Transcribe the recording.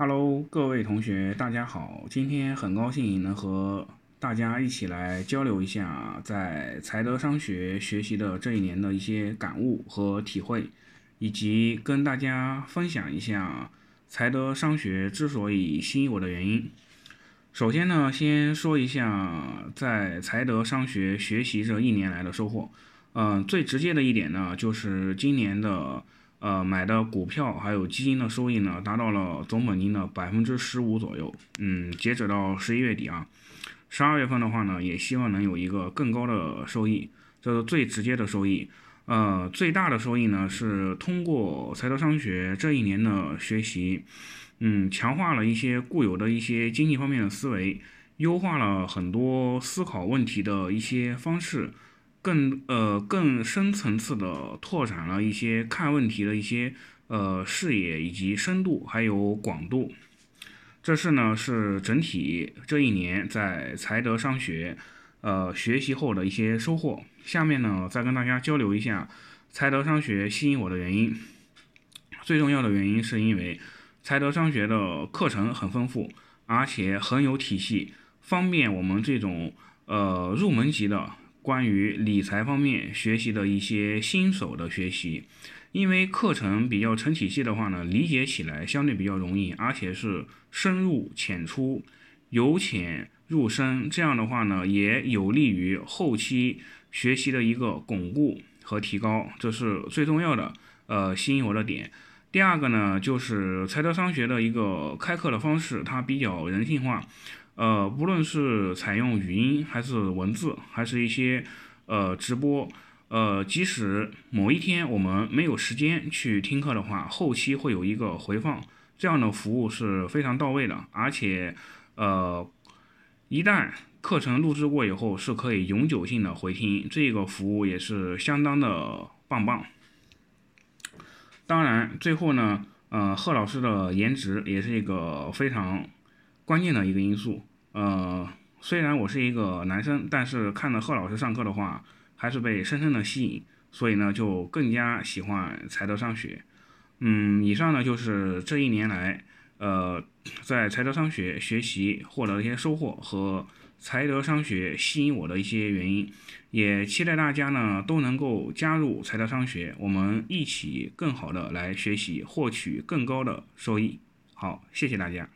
Hello，各位同学，大家好。今天很高兴能和大家一起来交流一下在财德商学学习的这一年的一些感悟和体会，以及跟大家分享一下财德商学之所以吸引我的原因。首先呢，先说一下在财德商学学习这一年来的收获。嗯，最直接的一点呢，就是今年的。呃，买的股票还有基金的收益呢，达到了总本金的百分之十五左右。嗯，截止到十一月底啊，十二月份的话呢，也希望能有一个更高的收益，这是最直接的收益。呃，最大的收益呢，是通过财德商学这一年的学习，嗯，强化了一些固有的一些经济方面的思维，优化了很多思考问题的一些方式。更呃更深层次的拓展了一些看问题的一些呃视野以及深度还有广度，这是呢是整体这一年在财德商学呃学习后的一些收获。下面呢再跟大家交流一下财德商学吸引我的原因。最重要的原因是因为财德商学的课程很丰富，而且很有体系，方便我们这种呃入门级的。关于理财方面学习的一些新手的学习，因为课程比较成体系的话呢，理解起来相对比较容易，而且是深入浅出，由浅入深，这样的话呢，也有利于后期学习的一个巩固和提高，这是最重要的，呃，吸引我的点。第二个呢，就是财德商学的一个开课的方式，它比较人性化。呃，无论是采用语音还是文字，还是一些呃直播，呃，即使某一天我们没有时间去听课的话，后期会有一个回放，这样的服务是非常到位的。而且，呃，一旦课程录制过以后，是可以永久性的回听，这个服务也是相当的棒棒。当然，最后呢，呃，贺老师的颜值也是一个非常关键的一个因素。呃，虽然我是一个男生，但是看了贺老师上课的话，还是被深深的吸引，所以呢，就更加喜欢才德上学。嗯，以上呢就是这一年来，呃，在财德商学学习获得一些收获和财德商学吸引我的一些原因，也期待大家呢都能够加入财德商学，我们一起更好的来学习，获取更高的收益。好，谢谢大家。